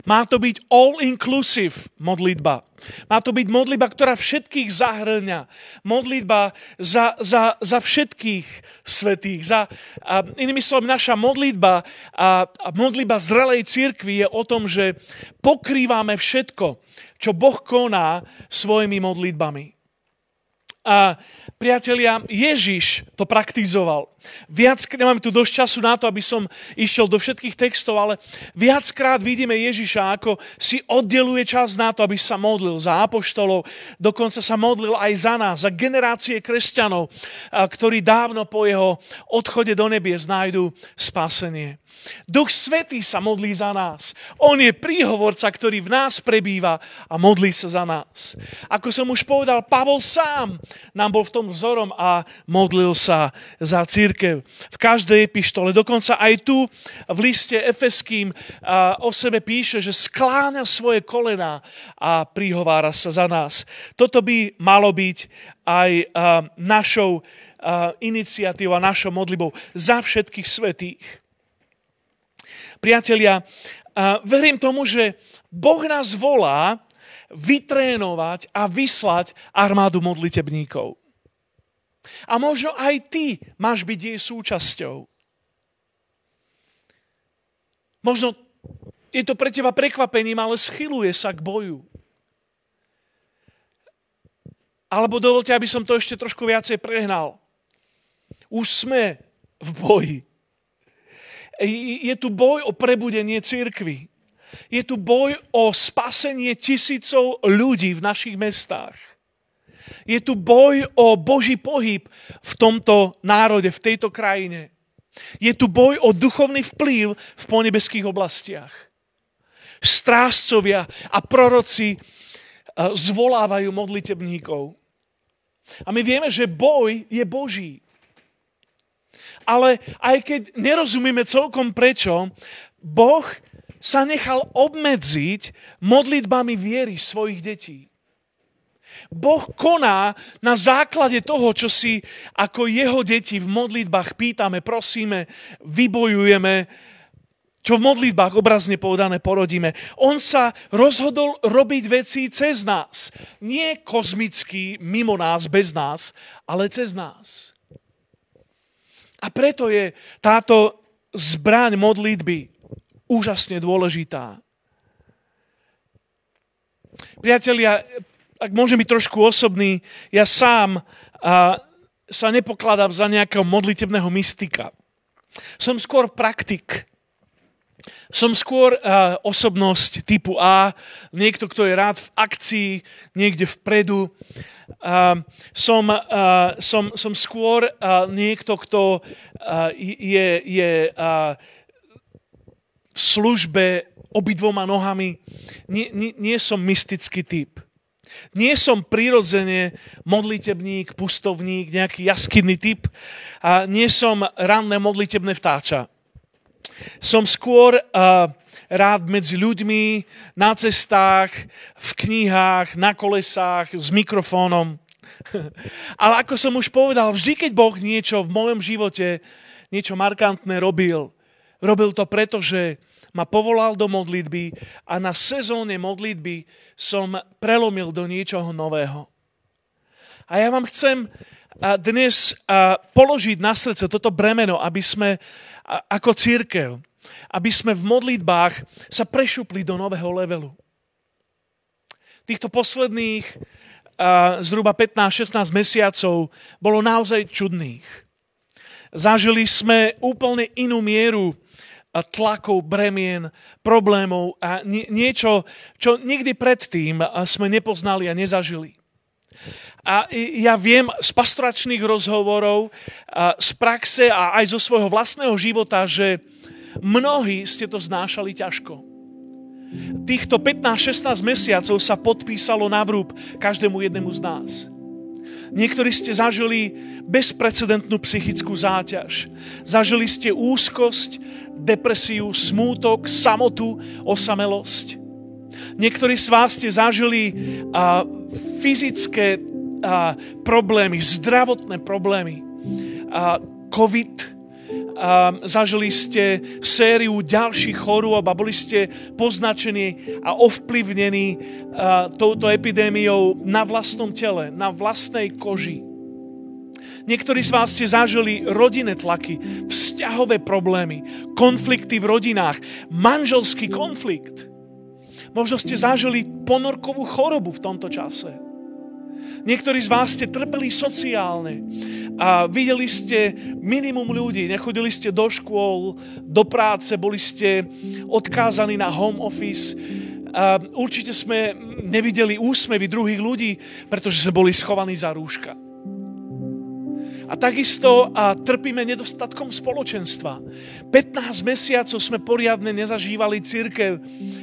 Má to byť all-inclusive modlitba. Má to byť modlitba, ktorá všetkých zahrňa. Modlitba za, za, za všetkých svetých. Za, a inými slovami, naša modlitba a, a modlitba zrelej cirkvi je o tom, že pokrývame všetko, čo Boh koná svojimi modlitbami. A priatelia, Ježiš to praktizoval. Viac, nemám tu dosť času na to, aby som išiel do všetkých textov, ale viackrát vidíme Ježiša, ako si oddeluje čas na to, aby sa modlil za apoštolov, dokonca sa modlil aj za nás, za generácie kresťanov, ktorí dávno po jeho odchode do nebie znajdu spasenie. Duch Svetý sa modlí za nás. On je príhovorca, ktorý v nás prebýva a modlí sa za nás. Ako som už povedal, Pavol sám nám bol v tom vzorom a modlil sa za církev. V každej epištole, dokonca aj tu v liste Efeským o sebe píše, že skláňa svoje kolena a prihovára sa za nás. Toto by malo byť aj našou iniciatívou a našou modlibou za všetkých svetých. Priatelia, verím tomu, že Boh nás volá vytrénovať a vyslať armádu modlitebníkov. A možno aj ty máš byť jej súčasťou. Možno je to pre teba prekvapením, ale schyluje sa k boju. Alebo dovolte, aby som to ešte trošku viacej prehnal. Už sme v boji je tu boj o prebudenie církvy. Je tu boj o spasenie tisícov ľudí v našich mestách. Je tu boj o Boží pohyb v tomto národe, v tejto krajine. Je tu boj o duchovný vplyv v ponebeských oblastiach. Strážcovia a proroci e, zvolávajú modlitebníkov. A my vieme, že boj je Boží ale aj keď nerozumieme celkom prečo, Boh sa nechal obmedziť modlitbami viery svojich detí. Boh koná na základe toho, čo si ako jeho deti v modlitbách pýtame, prosíme, vybojujeme, čo v modlitbách obrazne povedané porodíme. On sa rozhodol robiť veci cez nás. Nie kozmicky, mimo nás, bez nás, ale cez nás. A preto je táto zbraň modlitby úžasne dôležitá. Priatelia, ak môžem byť trošku osobný, ja sám a, sa nepokladám za nejakého modlitebného mystika. Som skôr praktik. Som skôr uh, osobnosť typu A, niekto, kto je rád v akcii, niekde vpredu. Uh, som, uh, som, som skôr uh, niekto, kto uh, je, je uh, v službe obidvoma nohami. Nie, nie, nie som mystický typ. Nie som prirodzene modlitebník, pustovník, nejaký jaskinný typ. A nie som ranné modlitebné vtáča. Som skôr uh, rád medzi ľuďmi, na cestách, v knihách, na kolesách, s mikrofónom. [laughs] Ale ako som už povedal, vždy, keď Boh niečo v mojom živote, niečo markantné robil, robil to preto, že ma povolal do modlitby a na sezóne modlitby som prelomil do niečoho nového. A ja vám chcem dnes položiť na srdce toto bremeno, aby sme ako církev, aby sme v modlitbách sa prešupli do nového levelu. Týchto posledných zhruba 15-16 mesiacov bolo naozaj čudných. Zažili sme úplne inú mieru tlakov, bremien, problémov a niečo, čo nikdy predtým sme nepoznali a nezažili. A ja viem z pastoračných rozhovorov, z praxe a aj zo svojho vlastného života, že mnohí ste to znášali ťažko. Týchto 15-16 mesiacov sa podpísalo na vrúb každému jednému z nás. Niektorí ste zažili bezprecedentnú psychickú záťaž. Zažili ste úzkosť, depresiu, smútok, samotu, osamelosť. Niektorí z vás ste zažili a, fyzické a, problémy, zdravotné problémy. A, COVID, a zažili ste sériu ďalších chorôb a boli ste poznačení a ovplyvnení a, touto epidémiou na vlastnom tele, na vlastnej koži. Niektorí z vás ste zažili rodinné tlaky, vzťahové problémy, konflikty v rodinách, manželský konflikt. Možno ste zažili ponorkovú chorobu v tomto čase. Niektorí z vás ste trpeli sociálne a videli ste minimum ľudí, nechodili ste do škôl, do práce, boli ste odkázaní na home office. A určite sme nevideli úsmevy druhých ľudí, pretože sme boli schovaní za rúška. A takisto a trpíme nedostatkom spoločenstva. 15 mesiacov sme poriadne nezažívali církev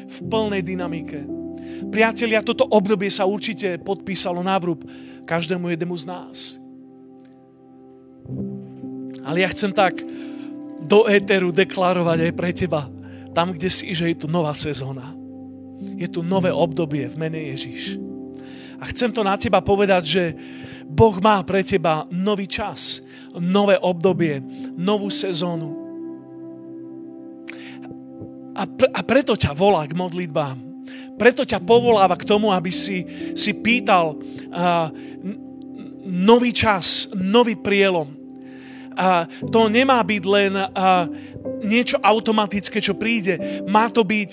v plnej dynamike. Priatelia, toto obdobie sa určite podpísalo na vrúb každému jednému z nás. Ale ja chcem tak do éteru deklarovať aj pre teba, tam, kde si, že je tu nová sezóna. Je tu nové obdobie v mene Ježiš. A chcem to na teba povedať, že Boh má pre teba nový čas, nové obdobie, novú sezónu. A, pre, a preto ťa volá k modlitbám. Preto ťa povoláva k tomu, aby si, si pýtal uh, nový čas, nový prielom. A to nemá byť len uh, niečo automatické, čo príde. Má to byť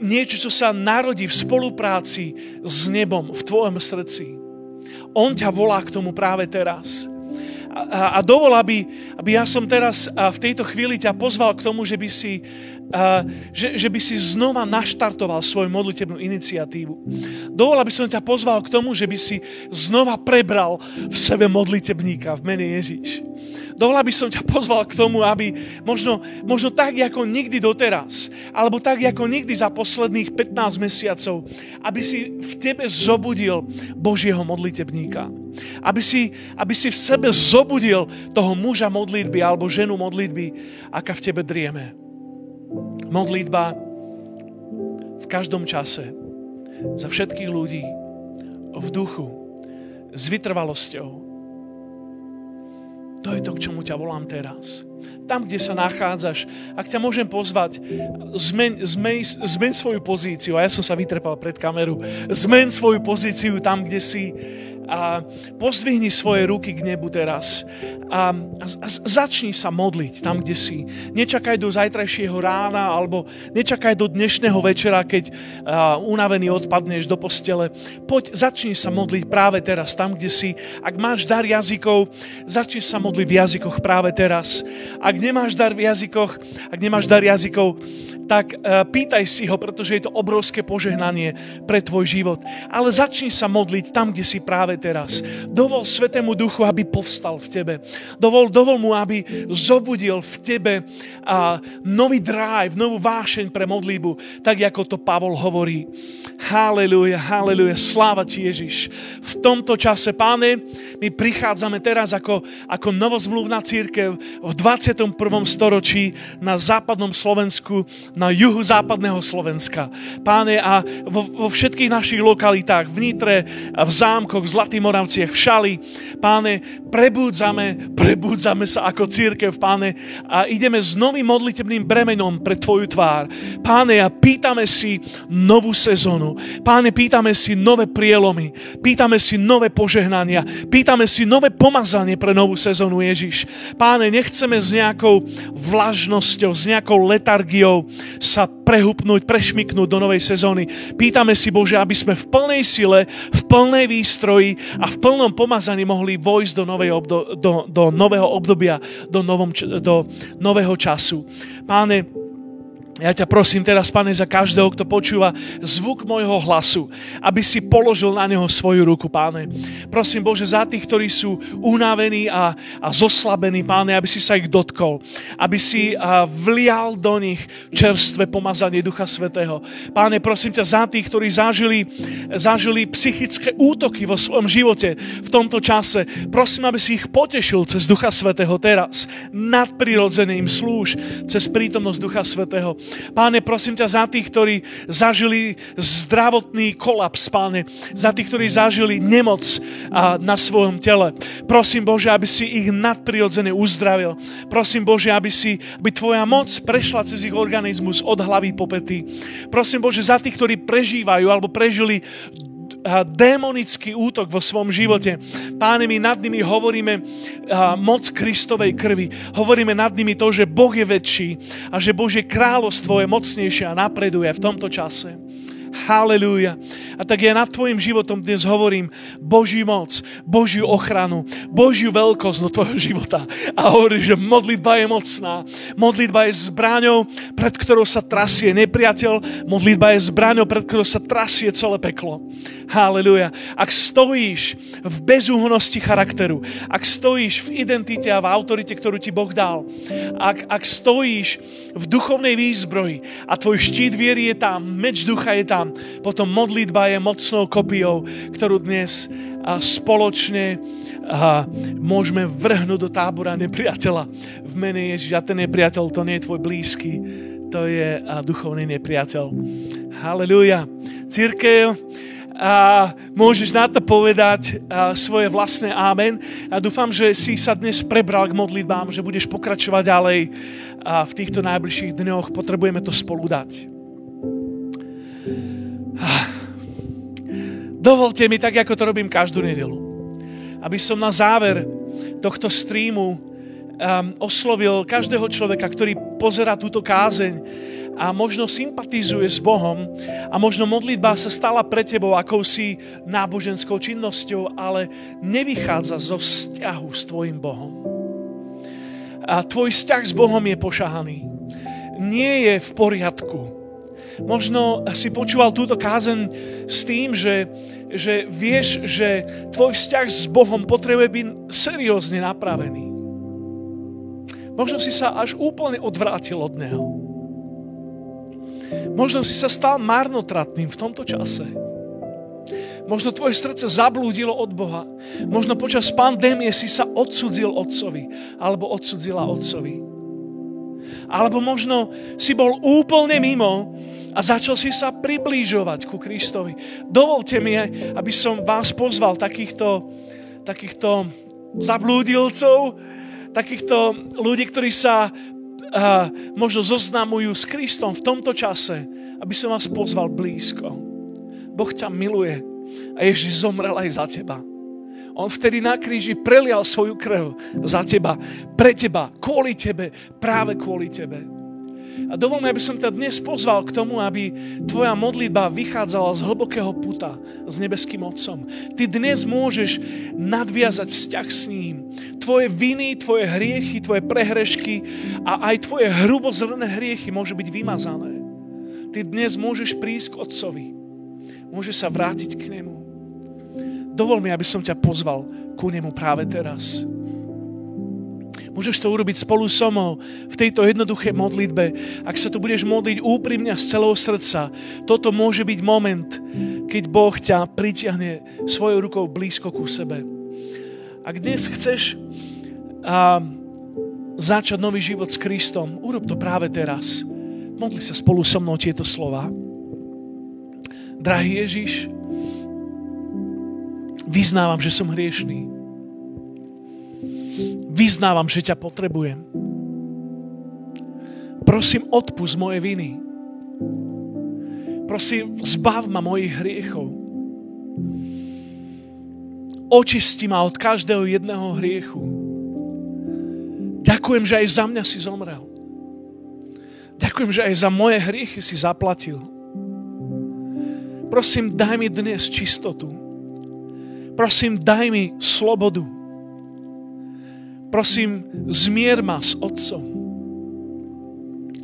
niečo, čo sa narodí v spolupráci s nebom v tvojom srdci. On ťa volá k tomu práve teraz. A, a dovol, aby, aby ja som teraz v tejto chvíli ťa pozval k tomu, že by si, že, že by si znova naštartoval svoju modlitebnú iniciatívu. Dovol, aby som ťa pozval k tomu, že by si znova prebral v sebe modlitebníka v mene Ježíš. Dovolá by som ťa pozval k tomu, aby možno, možno tak, ako nikdy doteraz, alebo tak, ako nikdy za posledných 15 mesiacov, aby si v tebe zobudil Božieho modlitebníka. Aby si, aby si v sebe zobudil toho muža modlitby alebo ženu modlitby, aká v tebe drieme. Modlitba v každom čase, za všetkých ľudí, v duchu, s vytrvalosťou, to je to, k čomu ťa volám teraz. Tam, kde sa nachádzaš, ak ťa môžem pozvať, zmeň, zmeň, zmeň svoju pozíciu. A ja som sa vytrepal pred kameru. Zmeň svoju pozíciu tam, kde si a pozdvihni svoje ruky k nebu teraz a, a, a začni sa modliť tam, kde si. Nečakaj do zajtrajšieho rána alebo nečakaj do dnešného večera, keď a, unavený odpadneš do postele. Poď, začni sa modliť práve teraz tam, kde si. Ak máš dar jazykov, začni sa modliť v jazykoch práve teraz. Ak nemáš dar v jazykoch, ak nemáš dar jazykov, tak uh, pýtaj si ho, pretože je to obrovské požehnanie pre tvoj život. Ale začni sa modliť tam, kde si práve teraz. Dovol Svetému Duchu, aby povstal v tebe. Dovol, dovol mu, aby zobudil v tebe uh, nový drive, novú vášeň pre modlíbu, tak ako to Pavol hovorí. Haleluja, haleluja, sláva ti Ježiš. V tomto čase, páne, my prichádzame teraz ako, ako novozmluvná církev v 21. storočí na západnom Slovensku, na juhu západného Slovenska. Páne, a vo, vo všetkých našich lokalitách, v Nitre, v Zámkoch, v Zlatých Moravciach, v Šali, páne, prebúdzame, prebúdzame sa ako církev, páne, a ideme s novým modlitebným bremenom pre Tvoju tvár. Páne, a pýtame si novú sezónu. Páne, pýtame si nové prielomy. Pýtame si nové požehnania. Pýtame si nové pomazanie pre novú sezónu Ježiš. Páne, nechceme s nejakou vlažnosťou, s nejakou letargiou sa prehupnúť, prešmiknúť do novej sezóny. Pýtame si, Bože, aby sme v plnej sile, v plnej výstroji a v plnom pomazaní mohli vojsť do, novej obdo- do, do nového obdobia, do, novom, do nového času. Páne, ja ťa prosím teraz, pane, za každého, kto počúva zvuk môjho hlasu, aby si položil na neho svoju ruku, páne. Prosím, Bože, za tých, ktorí sú unavení a, a zoslabení, páne, aby si sa ich dotkol. Aby si a, vlial do nich čerstvé pomazanie Ducha Svetého. Páne, prosím ťa za tých, ktorí zažili, zažili psychické útoky vo svojom živote v tomto čase. Prosím, aby si ich potešil cez Ducha Svetého teraz. Nadprirodzene im slúž cez prítomnosť Ducha Svetého Páne, prosím ťa za tých, ktorí zažili zdravotný kolaps, páne, za tých, ktorí zažili nemoc na svojom tele. Prosím Bože, aby si ich nadprirodzene uzdravil. Prosím Bože, aby, si, aby Tvoja moc prešla cez ich organizmus od hlavy po pety. Prosím Bože, za tých, ktorí prežívajú alebo prežili démonický útok vo svom živote. Páne, my nad nimi hovoríme moc Kristovej krvi. Hovoríme nad nimi to, že Boh je väčší a že Božie kráľovstvo je mocnejšie a napreduje v tomto čase. Halelúja. A tak ja nad tvojim životom dnes hovorím Boží moc, Božiu ochranu, Božiu veľkosť do tvojho života. A hovorím, že modlitba je mocná. Modlitba je zbraňou, pred ktorou sa trasie nepriateľ. Modlitba je zbraňou, pred ktorou sa trasie celé peklo. Halelúja. Ak stojíš v bezúhnosti charakteru, ak stojíš v identite a v autorite, ktorú ti Boh dal, ak, ak stojíš v duchovnej výzbroji a tvoj štít viery je tam, meč ducha je tam, tam. Potom modlitba je mocnou kopiou, ktorú dnes spoločne môžeme vrhnúť do tábora nepriateľa. V mene Ježiš, a ten nepriateľ to nie je tvoj blízky, to je duchovný nepriateľ. Halelúja. Církev, a môžeš na to povedať a, svoje vlastné amen. A dúfam, že si sa dnes prebral k modlitbám, že budeš pokračovať ďalej a v týchto najbližších dňoch. Potrebujeme to spolu dať. Dovolte mi, tak ako to robím každú nedelu, aby som na záver tohto streamu um, oslovil každého človeka, ktorý pozera túto kázeň a možno sympatizuje s Bohom a možno modlitba sa stala pre tebou akousi náboženskou činnosťou, ale nevychádza zo vzťahu s tvojim Bohom. A tvoj vzťah s Bohom je pošahaný. Nie je v poriadku Možno si počúval túto kázen s tým, že, že vieš, že tvoj vzťah s Bohom potrebuje byť seriózne napravený. Možno si sa až úplne odvrátil od Neho. Možno si sa stal marnotratným v tomto čase. Možno tvoje srdce zablúdilo od Boha. Možno počas pandémie si sa odsudzil otcovi alebo odsudzila otcovi. Alebo možno si bol úplne mimo a začal si sa priblížovať ku Kristovi. Dovolte mi, aby som vás pozval takýchto, takýchto zablúdilcov, takýchto ľudí, ktorí sa uh, možno zoznamujú s Kristom v tomto čase, aby som vás pozval blízko. Boh ťa miluje a Ježiš zomrel aj za teba. On vtedy na kríži prelial svoju krv za teba, pre teba, kvôli tebe, práve kvôli tebe. A dovolme, aby som ťa dnes pozval k tomu, aby tvoja modlitba vychádzala z hlbokého puta s nebeským Otcom. Ty dnes môžeš nadviazať vzťah s ním. Tvoje viny, tvoje hriechy, tvoje prehrešky a aj tvoje hrubozrné hriechy môžu byť vymazané. Ty dnes môžeš prísť k Otcovi. Môžeš sa vrátiť k Nemu. Dovol mi, aby som ťa pozval ku Nemu práve teraz. Môžeš to urobiť spolu so mnou v tejto jednoduché modlitbe. Ak sa tu budeš modliť úprimne z celého srdca, toto môže byť moment, keď Boh ťa pritiahne svojou rukou blízko ku sebe. Ak dnes chceš a, začať nový život s Kristom, urob to práve teraz. Modli sa spolu so mnou tieto slova. Drahý Ježiš, vyznávam, že som hriešný Vyznávam, že ťa potrebujem. Prosím, odpust moje viny. Prosím, zbav ma mojich hriechov. Očisti ma od každého jedného hriechu. Ďakujem, že aj za mňa si zomrel. Ďakujem, že aj za moje hriechy si zaplatil. Prosím, daj mi dnes čistotu. Prosím, daj mi slobodu. Prosím, zmier ma s Otcom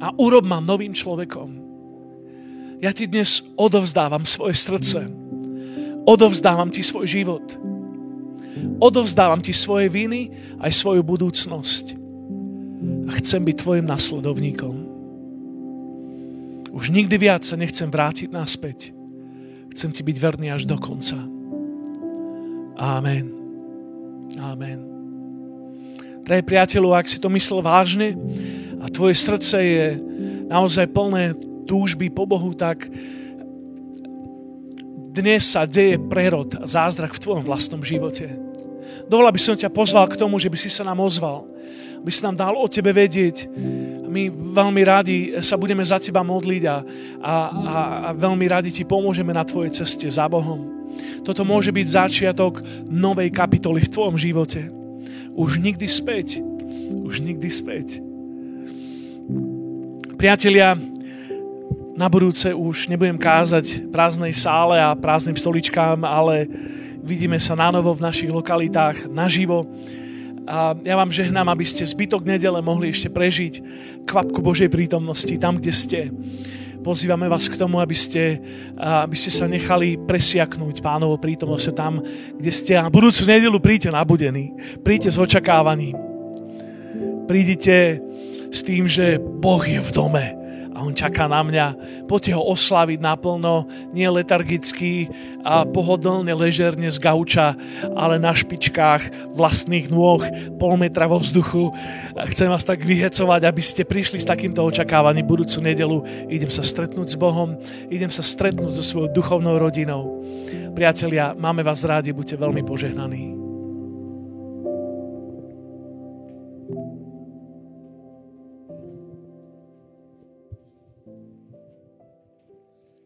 a urob ma novým človekom. Ja ti dnes odovzdávam svoje srdce. Odovzdávam ti svoj život. Odovzdávam ti svoje viny aj svoju budúcnosť. A chcem byť tvojim nasledovníkom. Už nikdy viac sa nechcem vrátiť naspäť. Chcem ti byť verný až do konca. Amen. Amen. Drahý priateľu, ak si to myslel vážne a tvoje srdce je naozaj plné túžby po Bohu, tak dnes sa deje prerod a zázrak v tvojom vlastnom živote. Dovolá by som ťa pozval k tomu, že by si sa nám ozval, aby si nám dal o tebe vedieť. My veľmi radi sa budeme za teba modliť a, a, a, a veľmi radi ti pomôžeme na tvojej ceste za Bohom. Toto môže byť začiatok novej kapitoly v tvojom živote. Už nikdy späť. Už nikdy späť. Priatelia, na budúce už nebudem kázať prázdnej sále a prázdnym stoličkám, ale vidíme sa na novo v našich lokalitách naživo. A ja vám žehnám, aby ste zbytok nedele mohli ešte prežiť kvapku Božej prítomnosti tam, kde ste. Pozývame vás k tomu, aby ste, aby ste sa nechali presiaknúť pánovo prítomnosť tam, kde ste. A budúcu nedelu príďte nabudení. Príďte s očakávaním. Prídite s tým, že Boh je v dome a on čaká na mňa. Poďte ho oslaviť naplno, nie letargicky a pohodlne, ležerne z gauča, ale na špičkách vlastných nôh, pol metra vo vzduchu. Chcem vás tak vyhecovať, aby ste prišli s takýmto očakávaním budúcu nedelu. Idem sa stretnúť s Bohom, idem sa stretnúť so svojou duchovnou rodinou. Priatelia, máme vás rádi, buďte veľmi požehnaní.